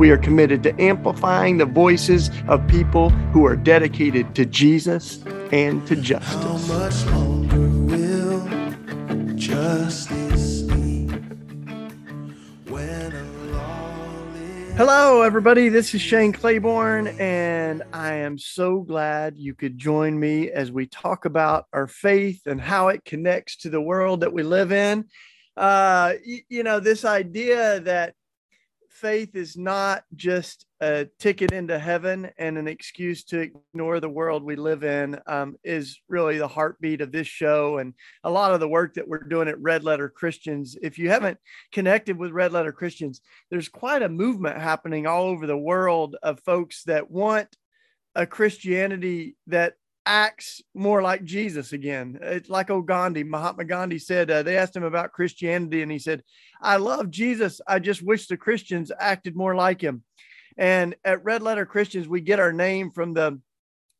We are committed to amplifying the voices of people who are dedicated to Jesus and to justice. How much longer will justice be Hello, everybody. This is Shane Claiborne, and I am so glad you could join me as we talk about our faith and how it connects to the world that we live in. Uh, you, you know, this idea that faith is not just a ticket into heaven and an excuse to ignore the world we live in um, is really the heartbeat of this show and a lot of the work that we're doing at red letter christians. If you haven't connected with red letter christians there's quite a movement happening all over the world of folks that want a christianity that acts more like Jesus again. It's like old Gandhi, Mahatma Gandhi said, uh, they asked him about Christianity, and he said, I love Jesus. I just wish the Christians acted more like him. And at Red Letter Christians, we get our name from the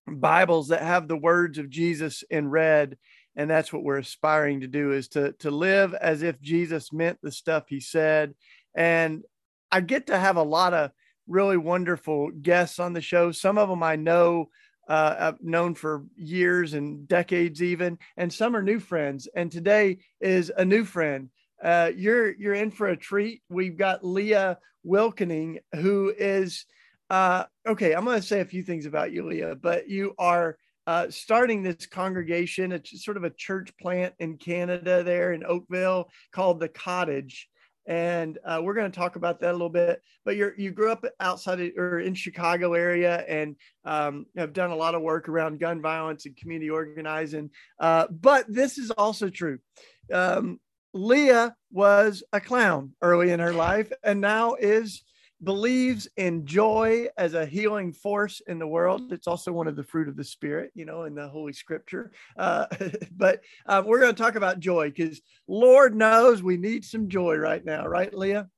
Bibles that have the words of Jesus in red. And that's what we're aspiring to do is to, to live as if Jesus meant the stuff he said. And I get to have a lot of really wonderful guests on the show. Some of them I know uh, known for years and decades even, and some are new friends. And today is a new friend. Uh, you're you're in for a treat. We've got Leah Wilkening, who is uh, okay. I'm going to say a few things about you, Leah, but you are uh, starting this congregation. It's sort of a church plant in Canada, there in Oakville, called the Cottage and uh, we're going to talk about that a little bit. But you you grew up outside of, or in Chicago area and um, have done a lot of work around gun violence and community organizing. Uh, but this is also true. Um, Leah was a clown early in her life and now is believes in joy as a healing force in the world. It's also one of the fruit of the spirit, you know, in the Holy Scripture. Uh, but uh, we're going to talk about joy because Lord knows we need some joy right now, right, Leah?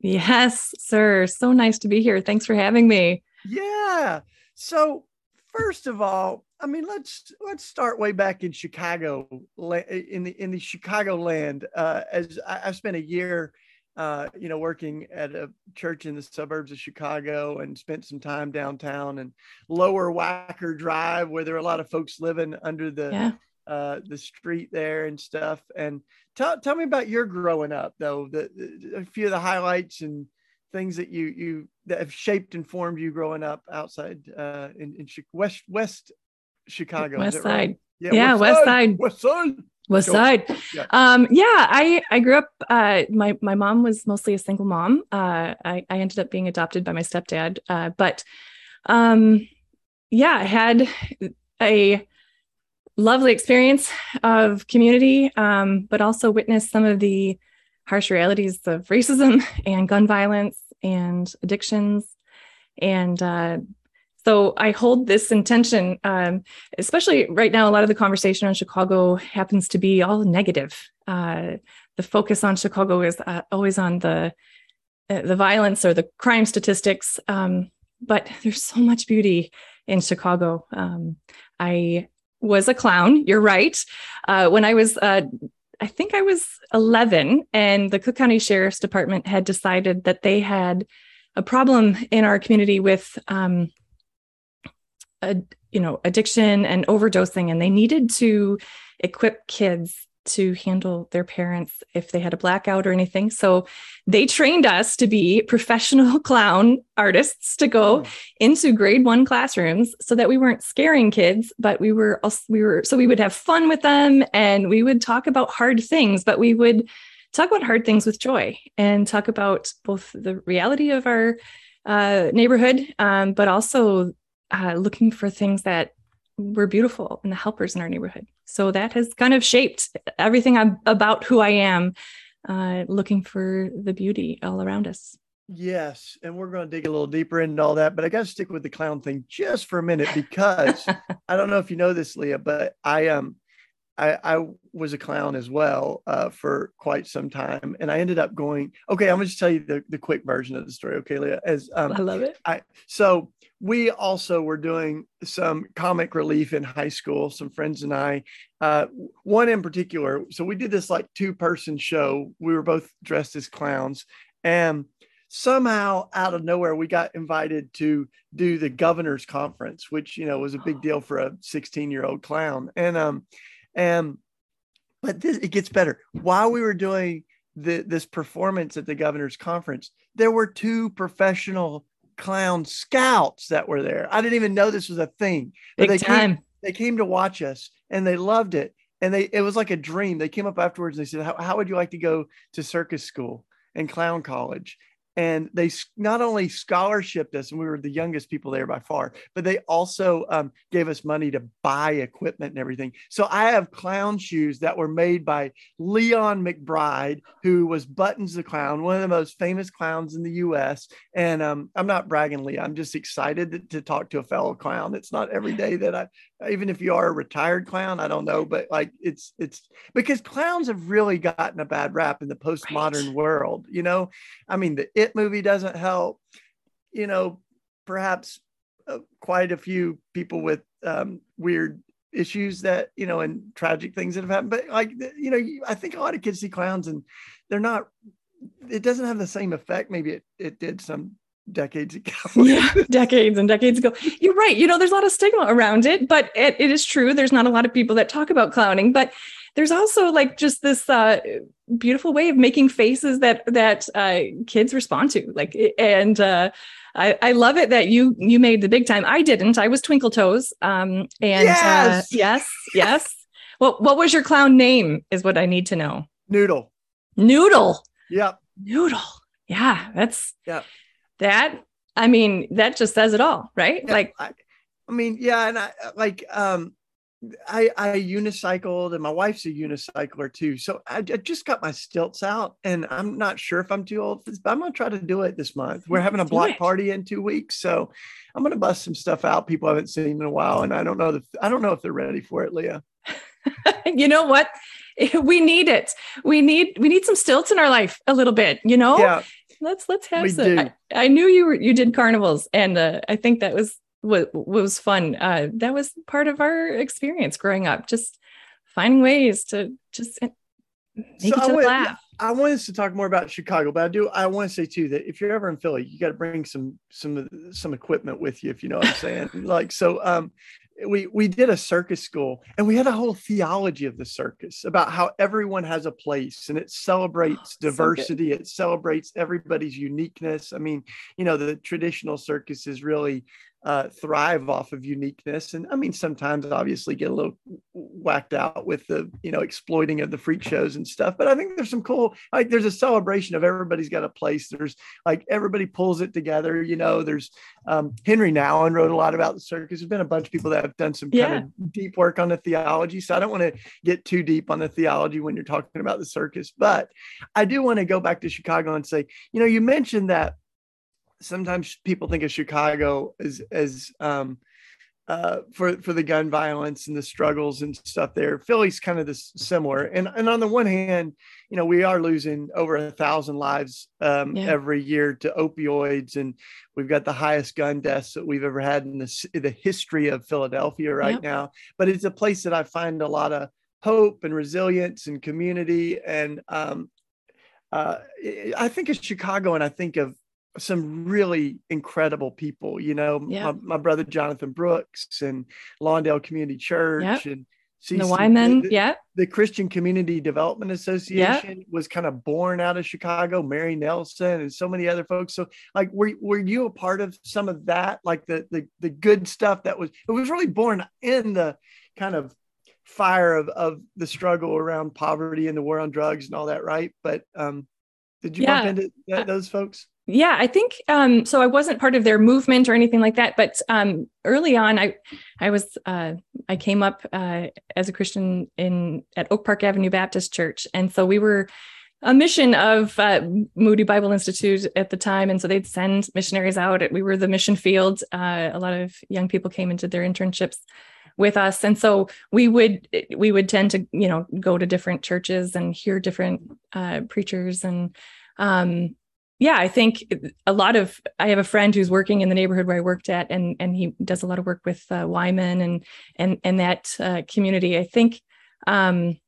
Yes, sir. So nice to be here. Thanks for having me. Yeah. So first of all, I mean, let's let's start way back in Chicago, in the in the Chicago land. Uh, as I, I spent a year uh, you know, working at a church in the suburbs of Chicago and spent some time downtown and lower Wacker Drive where there are a lot of folks living under the yeah. uh, the street there and stuff. And tell tell me about your growing up though, the, the, a few of the highlights and things that you you that have shaped and formed you growing up outside uh, in, in West West Chicago. West Side. Right? Yeah, yeah, West, Side. West Side. West Side. Yeah. Um, yeah, I I grew up. Uh, my my mom was mostly a single mom. Uh, I I ended up being adopted by my stepdad. Uh, but um, yeah, I had a lovely experience of community, um, but also witnessed some of the harsh realities of racism and gun violence and addictions and uh, so I hold this intention, um, especially right now. A lot of the conversation on Chicago happens to be all negative. Uh, the focus on Chicago is uh, always on the uh, the violence or the crime statistics, um, but there's so much beauty in Chicago. Um, I was a clown. You're right. Uh, when I was uh, I think I was 11, and the Cook County Sheriff's Department had decided that they had a problem in our community with um, you know addiction and overdosing and they needed to equip kids to handle their parents if they had a blackout or anything so they trained us to be professional clown artists to go oh. into grade 1 classrooms so that we weren't scaring kids but we were we were so we would have fun with them and we would talk about hard things but we would talk about hard things with joy and talk about both the reality of our uh, neighborhood um, but also uh, looking for things that were beautiful and the helpers in our neighborhood. So that has kind of shaped everything I'm, about who I am, uh, looking for the beauty all around us. Yes, and we're going to dig a little deeper into all that, but I got to stick with the clown thing just for a minute because I don't know if you know this, Leah, but I um I, I was a clown as well uh, for quite some time, and I ended up going. Okay, I'm going to tell you the, the quick version of the story. Okay, Leah, as um, I love it. I so we also were doing some comic relief in high school. Some friends and I, uh, one in particular. So we did this like two person show. We were both dressed as clowns, and somehow out of nowhere we got invited to do the governor's conference which you know was a big deal for a 16 year old clown and um and but this it gets better. While we were doing the, this performance at the governor's conference, there were two professional clown scouts that were there. I didn't even know this was a thing. Big they time. Came, they came to watch us and they loved it. And they it was like a dream. They came up afterwards and they said, how, how would you like to go to circus school and clown college? And they not only scholarshiped us and we were the youngest people there by far but they also um, gave us money to buy equipment and everything. So i have clown shoes that were made by leon mcbride who was buttons the clown one of the most famous clowns in the us and um, i'm not bragging lee i'm just excited to, to talk to a fellow clown. It's not every day that i even if you are a retired clown i don't know but like it's it's because clowns have really gotten a bad rap in the postmodern right. world you know? I mean the it movie doesn't help you know perhaps uh, quite a few people with um, weird issues that you know and tragic things that have happened. But like you know i think a lot of kids see clowns and they're not it doesn't have the same effect. Maybe it, it did some decades ago. yeah, decades and decades ago. You're right. You know, there's a lot of stigma around it, but it, it is true. There's not a lot of people that talk about clowning, but there's also like just this uh, beautiful way of making faces that that uh, kids respond to. Like, and uh, I, I love it that you you made the big time. I didn't. I was Twinkle Toes. Um, and uh, yes, yes, yes. Well, what was your clown name? Is what I need to know. Noodle. Noodle. Yep. Noodle. Yeah, that's yeah that i mean that just says it all right yeah, like I, I, mean yeah and i like um I, I unicycled and my wife's a unicycler too. So I, I, just got my stilts out and I'm not sure if I'm too old for this, but I'm going to try to do it this month. We're having a block party in two weeks. So I'm going to bust some stuff out people haven't seen in a while. And I don't know that, I don't know if they're ready for it, Leah. you know what? We need it. We need, we need some stilts in our life a little bit, you know? Yeah let's let's have we some. I, I, knew you were you did carnivals, and uh, I think that was what, was fun. Uh, that was part of our experience growing up. Just finding ways to just make so other laugh. I want us to talk more about Chicago, but I do. I want to say too that if you're ever in Philly, you got to bring some some some equipment with you, if you know what I'm saying. like so, um, we we did a circus school and we had a whole theology of the circus about how everyone has a place and it oh, celebrates oh, diversity so it celebrates everybody's uniqueness. I mean you know the traditional circus is really uh, thrive off of uniqueness. And I mean, sometimes obviously get a little whacked out with the, you know, exploiting of the freak shows and stuff. But I think there's some cool, like there's a celebration of everybody's got a place. There's like everybody pulls it together. You know, there's um, Henri Nouwen wrote a lot about the circus. There's been a bunch of people that have done some yeah. kind of deep work on the theology. So I don't want to get too deep on the theology when you're talking about the circus. But I do want to go back to Chicago and say, you know, you mentioned that sometimes people think of Chicago as as um, uh, for for the gun violence and the struggles and stuff there. Philly's kind of this similar, and and on the one hand, you know, we are losing over a thousand lives um, yeah. every year to opioids, and we've got the highest gun deaths that we've ever had in the the history of Philadelphia right yep. now. But it's a place that I find a lot of hope and resilience and community and um, uh, I think of Chicago and I think of some really incredible people, you know, yeah. my, my, brother Jonathan Brooks and Lawndale Community Church yep. and CC, the Wyman, yeah. The Christian Community Development Association yep. was kind of born out of Chicago, Mary Nelson and so many other folks. So like were, were you a part of some of that? Like the the the good stuff that was it was really born in the kind of fire of, of the struggle around poverty and the war on drugs and all that, right? But um did you yeah. bump into that, those folks? Yeah i think um, so i wasn't part of their movement or anything like that but um, early on i i was uh, i came up uh, as a christian in at oak park avenue baptist church and so we were a mission of uh, Moody Bible Institute at the time, and so they'd send missionaries out. We were the mission field. Uh, a lot of young people came did their internships with us, and so we would we would tend to you know go to different churches and hear different uh, preachers and um, yeah, I think a lot of I have a friend who's working in the neighborhood where I worked at, and and he does a lot of work with uh, Wyman and and and that uh, community. I think um,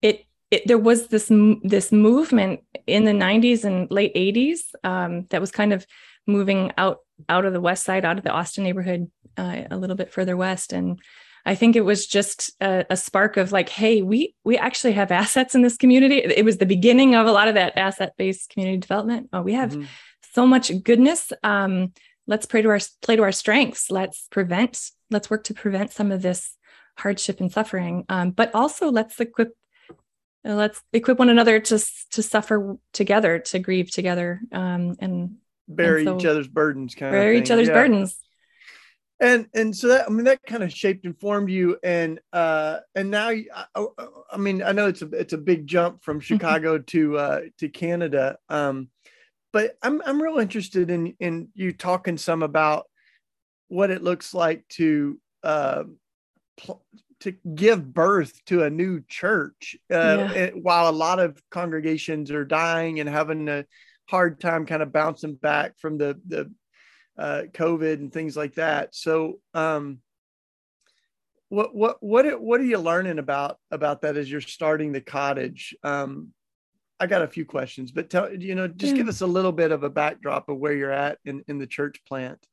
it, it there was this this movement in the 90s and late 80s um, that was kind of moving out out of the west side, out of the Austin neighborhood, uh, a little bit further west, and I think it was just a, a, spark of like, hey, we we actually have assets in this community. It was the beginning of a lot of that asset-based community development. Oh, we have mm-hmm. so much goodness. Um, let's pray to our play to our strengths. Let's prevent. Let's work to prevent some of this hardship and suffering. Um, but also let's equip let's equip one another to to suffer together, to grieve together, um, and bear and so each other's burdens. Kind bear each other's yeah. burdens and and so that i mean that kind of shaped and formed you and uh and now I, I, mean i know it's a it's a big jump from chicago to uh to canada um but i'm i'm real interested in in you talking some about what it looks like to uh pl- to give birth to a new church uh, yeah. while a lot of congregations are dying and having a hard time kind of bouncing back from the the uh, COVID and things like that. So, um, what what what what are you learning about about that as you're starting the cottage? Um, I got a few questions, but tell you know just yeah. give us a little bit of a backdrop of where you're at in in the church plant.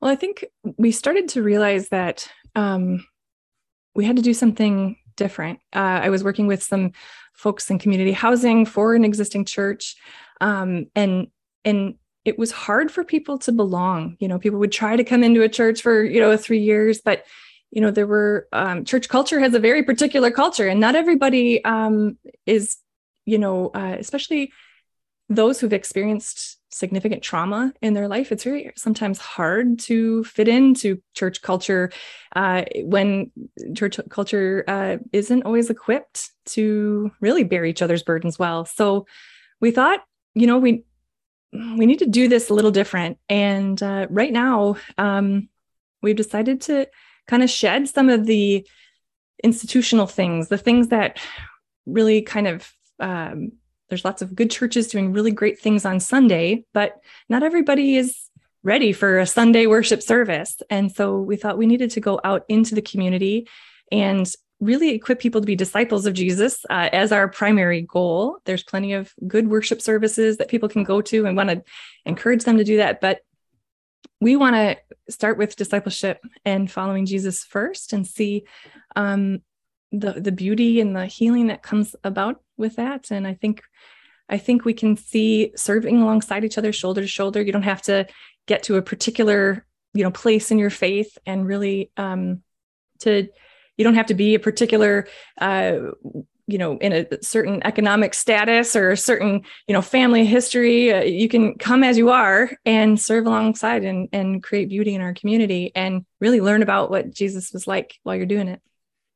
Well, I think we started to realize that um, we had to do something different. Uh, I was working with some folks in community housing for an existing church, um, and and it was hard for people to belong. You know, people would try to come into a church for, you know, three years, but you know, there were um, church culture has a very particular culture, and not everybody um, is, you know, uh, especially those who've experienced significant trauma in their life. It's very sometimes hard to fit into church culture uh, when church culture uh, isn't always equipped to really bear each other's burdens well. So we thought, you know, we we need to do this a little different. And uh, right now, um, we've decided to kind of shed some of the institutional things, the things that really kind of um, there's lots of good churches doing really great things on Sunday, but not everybody is ready for a Sunday worship service. And so we thought we needed to go out into the community and really equip people to be disciples of Jesus uh, as our primary goal. There's plenty of good worship services that people can go to and want to encourage them to do that. But we want to start with discipleship and following Jesus first and see um, the the beauty and the healing that comes about with that. And I think I think we can see serving alongside each other, shoulder to shoulder. You don't have to get to a particular you know place in your faith and really um, to you don't have to be a particular uh, you know in a certain economic status or a certain you know family history. Uh, you can come as you are and serve alongside and and create beauty in our community and really learn about what jesus was like while you're doing it.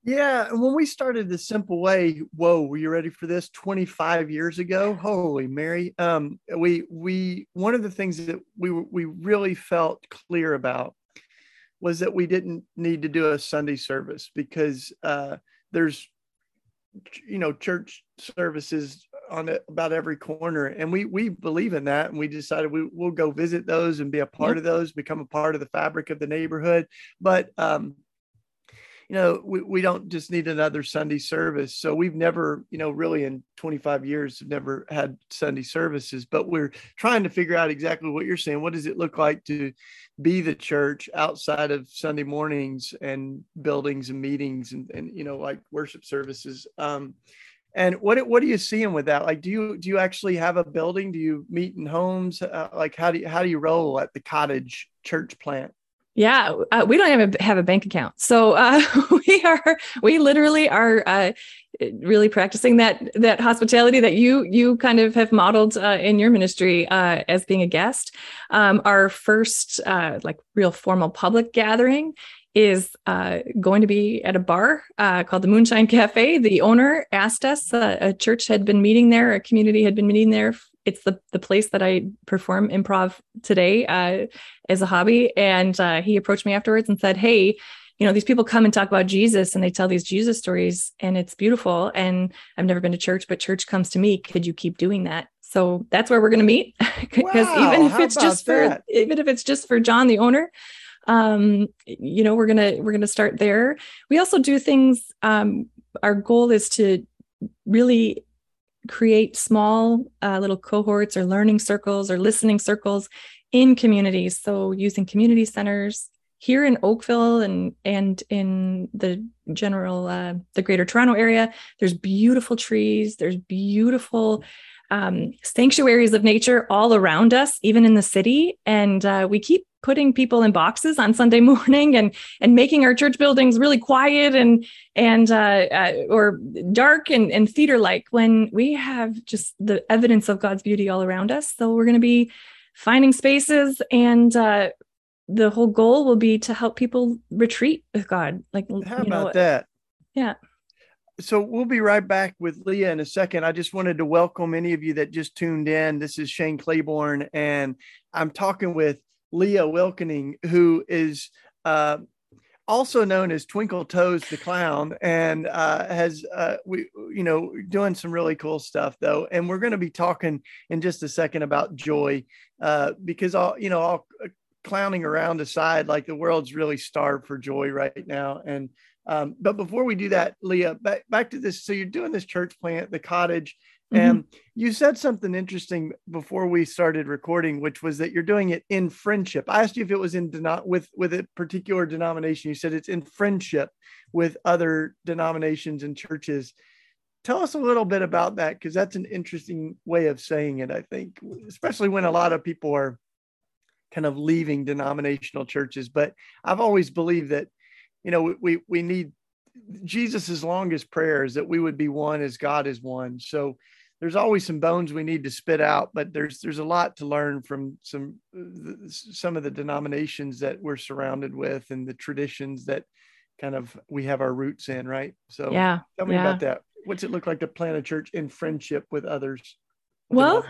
Yeah when we started the simple way whoa were you ready for this 25 years ago? Holy mary. Um we we one of the things that we we really felt clear about was that we didn't need to do a Sunday service because uh, there's, you know, church services on about every corner, and we we believe in that, and we decided we will go visit those and be a part of those, become a part of the fabric of the neighborhood. But um, you know, we, we don't just need another Sunday service. So we've never, you know, really in 25 years, have never had Sunday services, but we're trying to figure out exactly what you're saying. What does it look like to be the church outside of Sunday mornings and buildings and meetings and, and you know, like worship services? Um, and what what are you seeing with that? Like, do you do you actually have a building? Do you meet in homes? Uh, like, how do you how do you roll at the cottage church plant? Yeah, uh, we don't have a, have a bank account, so uh, we are we literally are uh, really practicing that that hospitality that you you kind of have modeled uh, in your ministry uh, as being a guest. Um, our first uh, like real formal public gathering is uh, going to be at a bar uh, called the Moonshine Cafe. The owner asked us, uh, a church had been meeting there, a community had been meeting there. It's the, the place that I perform improv today uh, as a hobby. And uh, he approached me afterwards and said, Hey, you know, these people come and talk about Jesus and they tell these Jesus stories and it's beautiful. And I've never been to church, but church comes to me. Could you keep doing that? So that's where we're going to meet. Because wow, even if it's just that? for even if it's just for John, the owner, um, you know, we're gonna we're gonna start there. We also do things. Um, our goal is to really create small uh, little cohorts or learning circles or listening circles in communities. So using community centers, here in Oakville and and in the general uh, the Greater Toronto area, there's beautiful trees. There's beautiful um, sanctuaries of nature all around us, even in the city, and uh, we keep putting people in boxes on Sunday morning and and making our church buildings really quiet and and uh, uh, or dark and, and theater like when we have just the evidence of God's beauty all around us. So we're going to be finding spaces and uh, the whole goal will be to help people retreat with God. Like, how about know, that? Yeah. So we'll be right back with Leah in a second. I just wanted to welcome any of you that just tuned in. This is Shane Claiborne, and I'm talking with Leah Wilkening, who is uh, also known as Twinkle Toes the Clown, and uh, has uh, we you know doing some really cool stuff though. And we're going to be talking in just a second about joy, uh, because all you know all clowning around aside, like the world's really starved for joy right now. And um, but before we do that, Leah, back, back to this. So you're doing this church plant, the cottage, mm-hmm. and you said something interesting before we started recording, which was that you're doing it in friendship. I asked you if it was in denom- with with a particular denomination. You said it's in friendship with other denominations and churches. Tell us a little bit about that because that's an interesting way of saying it. I think, especially when a lot of people are kind of leaving denominational churches. But I've always believed that, you know, we we need Jesus's longest prayer is that we would be one as God is one. So there's always some bones we need to spit out, but there's there's a lot to learn from some some of the denominations that we're surrounded with and the traditions that kind of we have our roots in, right? So yeah, tell me yeah. about that. What's it look like to plant a church in friendship with others? Well,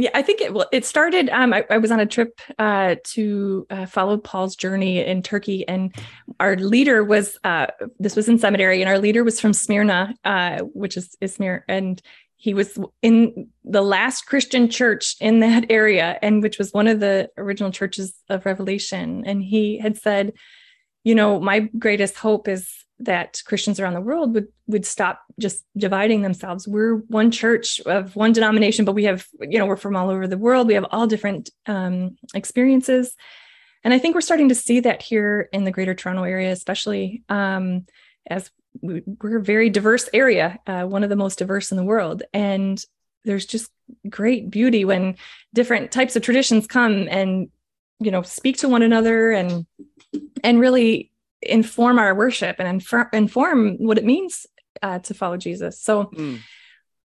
yeah, I think it well, it started. Um, I, I was on a trip uh, to uh, follow Paul's journey in Turkey, and our leader was uh, this was in seminary, and our leader was from Smyrna, uh, which is Izmir, and he was in the last Christian church in that area, and which was one of the original churches of Revelation. And he had said, you know, my greatest hope is that Christians around the world would would stop just dividing themselves. We're one church of one denomination, but we have, you know, we're from all over the world. We have all different um, experiences, and I think we're starting to see that here in the Greater Toronto area, especially um, as we, are a very diverse area, uh, one of the most diverse in the world, and there's just great beauty when different types of traditions come and you know speak to one another and and really inform our worship and infer- inform what it means uh, to follow Jesus. So mm.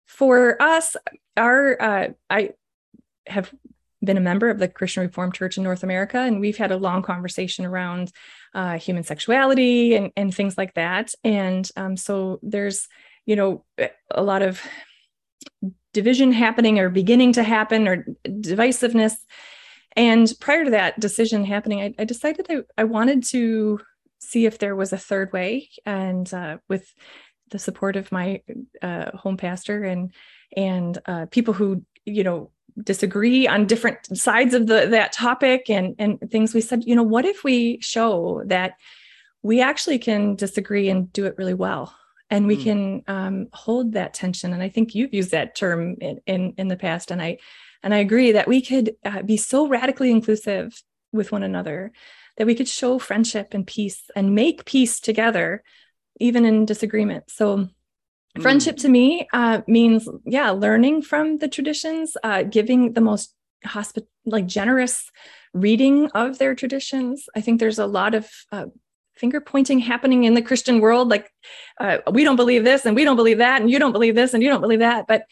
for us, our uh, I have been a member of the Christian Reformed Church in North America, and we've had a long conversation around uh, human sexuality and, and things like that. And um, so there's, you know, a lot of division happening or beginning to happen or divisiveness. And prior to that decision happening, I, I decided I, I wanted to see if there was a third way and uh, with the support of my uh, home pastor and and uh, people who you know disagree on different sides of the that topic and and things we said you know what if we show that we actually can disagree and do it really well? And we mm. can um, hold that tension. And i think you've used that term in, in, in the past. And i and i agree that we could uh, be so radically inclusive with one another that we could show friendship and peace and make peace together, even in disagreement. So, mm. friendship to me uh, means, yeah, learning from the traditions, uh, giving the most hospit like generous reading of their traditions. I think there's a lot of uh, finger pointing happening in the Christian world. Like, uh, we don't believe this, and we don't believe that, and you don't believe this, and you don't believe that. But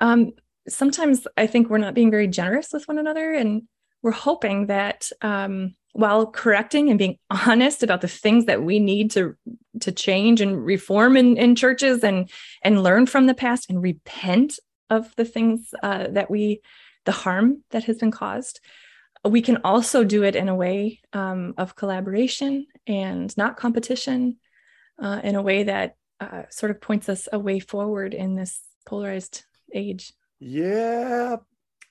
um, sometimes I think we're not being very generous with one another, and we're hoping that um, while correcting and being honest about the things that we need to to change and reform in, in churches and and learn from the past and repent of the things uh, that we the harm that has been caused we can also do it in a way um, of collaboration and not competition uh, in a way that uh, sort of points us a way forward in this polarized age. Yeah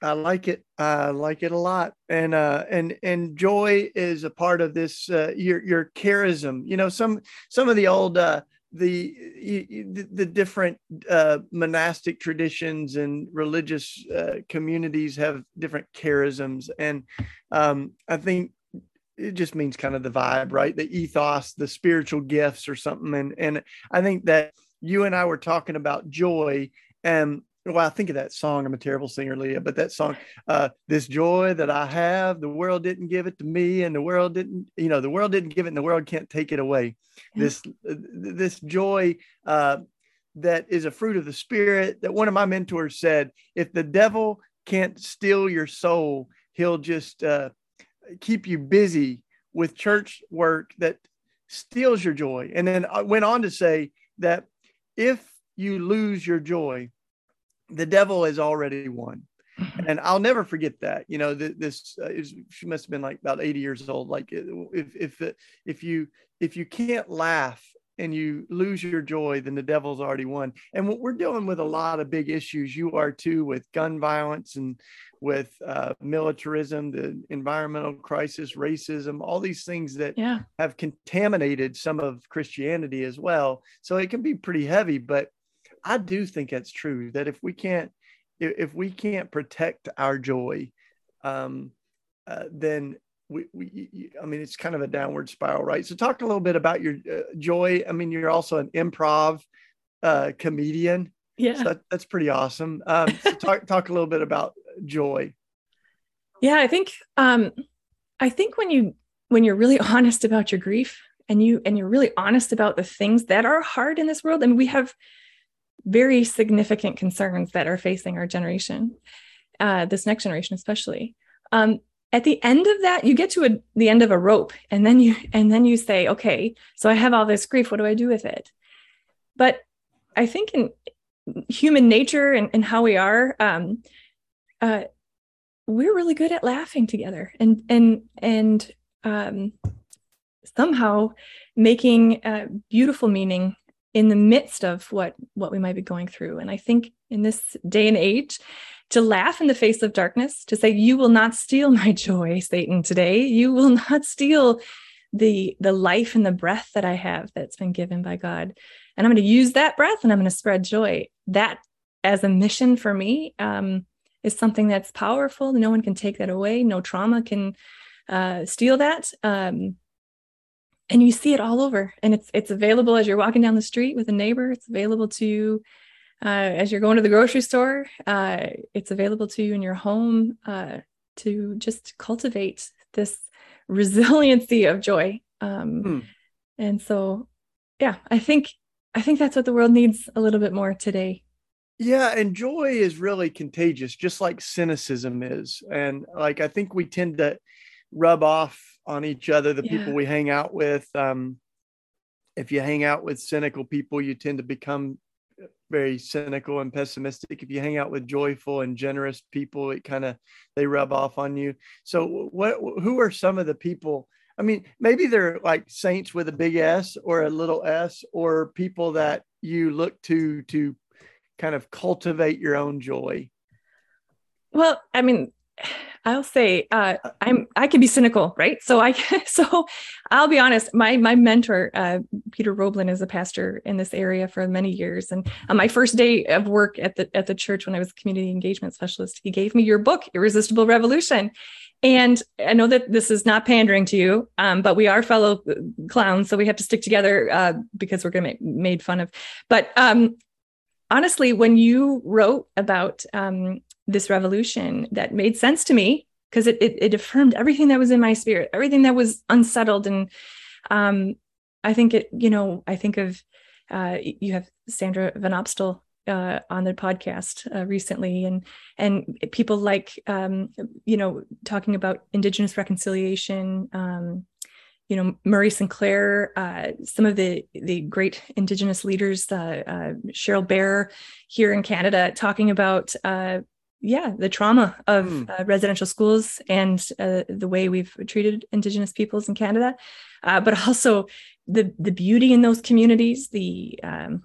I like it. I like it a lot. And uh, and and joy is a part of this. Uh, your your charism. You know, some some of the old uh, the the, different uh, monastic traditions and religious uh, communities have different charisms, and um, I think it just means kind of the vibe, right? The ethos, the spiritual gifts, or something. And and I think that you and I were talking about joy, and well, I think of that song. I'm a terrible singer, Leah, but that song, uh, this joy that I have, the world didn't give it to me, and the world didn't, you know, the world didn't give it, and the world can't take it away. Yeah. This, uh, this joy uh, that is a fruit of the spirit. That one of my mentors said, if the devil can't steal your soul, he'll just uh, keep you busy with church work that steals your joy. And then I went on to say that if you lose your joy, the devil has already won mm-hmm. and I'll never forget that. You know, this uh, is, she must have been like about 80 years old. Like if if if you if you can't laugh and you lose your joy, then the devil's already won. And what we're dealing with a lot of big issues. You are too with gun violence and with uh, militarism, the environmental crisis, racism, all these things that yeah. have contaminated some of Christianity as well. So it can be pretty heavy, but I do think that's true. That if we can't, if we can't protect our joy, um, uh, then we, we, I mean, it's kind of a downward spiral, right? So, talk a little bit about your uh, joy. I mean, you're also an improv uh, comedian. Yeah, so that, that's pretty awesome. Um, so talk talk a little bit about joy. Yeah, I think um, I think when you when you're really honest about your grief and you and you're really honest about the things that are hard in this world, I mean, we have very significant concerns that are facing our generation, uh, this next generation especially. Um, at the end of that, you get to a, the end of a rope, and then you and then you say, okay, so I have all this grief. What do I do with it? But I think in human nature and, and how we are, um, uh, we're really good at laughing together and and and um, somehow making uh, beautiful meaning in the midst of what what we might be going through. And i think in this day and age to laugh in the face of darkness to say you will not steal my joy satan today. You will not steal the the life and the breath that i have that's been given by god. And i'm going to use that breath and i'm going to spread joy. That as a mission for me um, is something that's powerful. No one can take that away. No trauma can uh, steal that. Um, and you see it all over. And it's it's available as you're walking down the street with a neighbor. It's available to you uh, as you're going to the grocery store. Uh, it's available to you in your home uh, to just cultivate this resiliency of joy. Um, hmm. and so yeah i think i think that's what the world needs a little bit more today. Yeah and joy is really contagious just like cynicism is. And like i think we tend to rub off on each other, the yeah. people we hang out with. Um, if you hang out with cynical people, you tend to become very cynical and pessimistic. If you hang out with joyful and generous people, it kind of they rub off on you. So, what? Who are some of the people? I mean, maybe they're like saints with a big S or a little S, or people that you look to to kind of cultivate your own joy. Well, I mean, I'll say uh, I'm I can be cynical, right? So I so I'll be honest. My my mentor uh, Peter Roblin is a pastor in this area for many years, and on my first day of work at the at the church when I was community engagement specialist, he gave me your book, Irresistible Revolution. And I know that this is not pandering to you, um, but we are fellow clowns, so we have to stick together uh, because we're going to make made fun of. But um, honestly, when you wrote about um, this revolution that made sense to me because it, it, it affirmed everything that was in my spirit, everything that was unsettled. And um, I think it, you know, I think of uh, you have Sandra Van Opstal uh, on the podcast uh, recently, and and people like um, you know talking about Indigenous reconciliation. You know Murray Sinclair, uh, some of the the great Indigenous leaders, uh, uh, Cheryl Bear here in Canada, talking about yeah the trauma of mm. residential schools and the way we've treated Indigenous peoples in Canada, but also the the beauty in those communities, the um,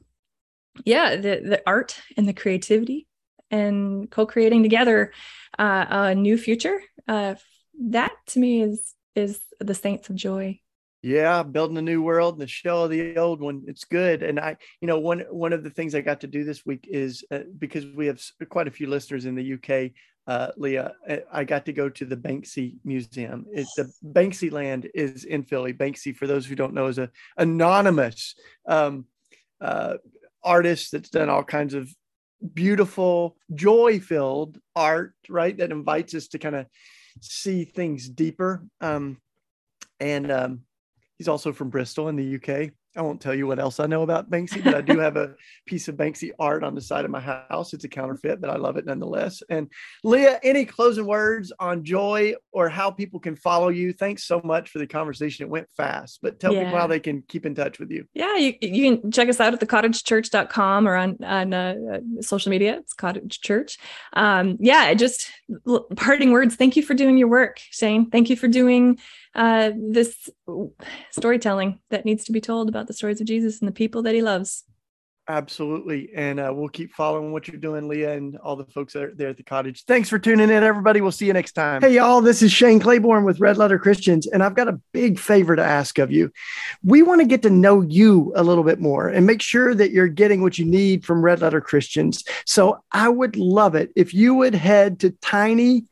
yeah the the art and the creativity and co-creating together uh, a new future uh, that to me is is the saints of joy. Yeah building a new world and the shell of the old one. It's good. And i you know one one of the things i got to do this week is uh, because we have quite a few listeners in the uk uh, leah uh, i got to go to the banksy museum. It's the banksy land is in philly. Banksy for those who don't know is a anonymous um, uh, artist that's done all kinds of beautiful, joy filled art, right? That invites us to kind of see things deeper. Um, and um, he's also from Bristol in the UK. I won't tell you what else I know about Banksy, but I do have a piece of Banksy art on the side of my house. It's a counterfeit, but I love it nonetheless. And Leah, any closing words on joy or how people can follow you? Thanks so much for the conversation. It went fast, but tell yeah. people how they can keep in touch with you. Yeah, you, you can check us out at thecottagechurch.com or on, on uh, social media. It's Cottage Church. Um, yeah, just parting words. Thank you for doing your work, Shane. Thank you for doing uh, this storytelling that needs to be told about the stories of Jesus and the people that he loves. Absolutely. And uh, we'll keep following what you're doing, Leah, and all the folks that are there at the cottage. Thanks for tuning in, everybody. We'll see you next time. Hey, y'all, this is Shane Claiborne with Red Letter Christians, and I've got a big favor to ask of you. We want to get to know you a little bit more and make sure that you're getting what you need from Red Letter Christians. So I would love it if you would head to tinyurl.com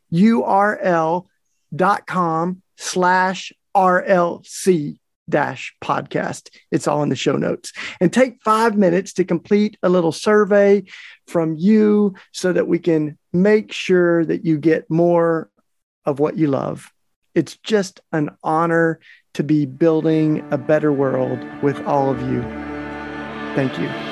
slash RLC dash podcast. It's all in the show notes. And take five minutes to complete a little survey from you so that we can make sure that you get more of what you love. It's just an honor to be building a better world with all of you. Thank you.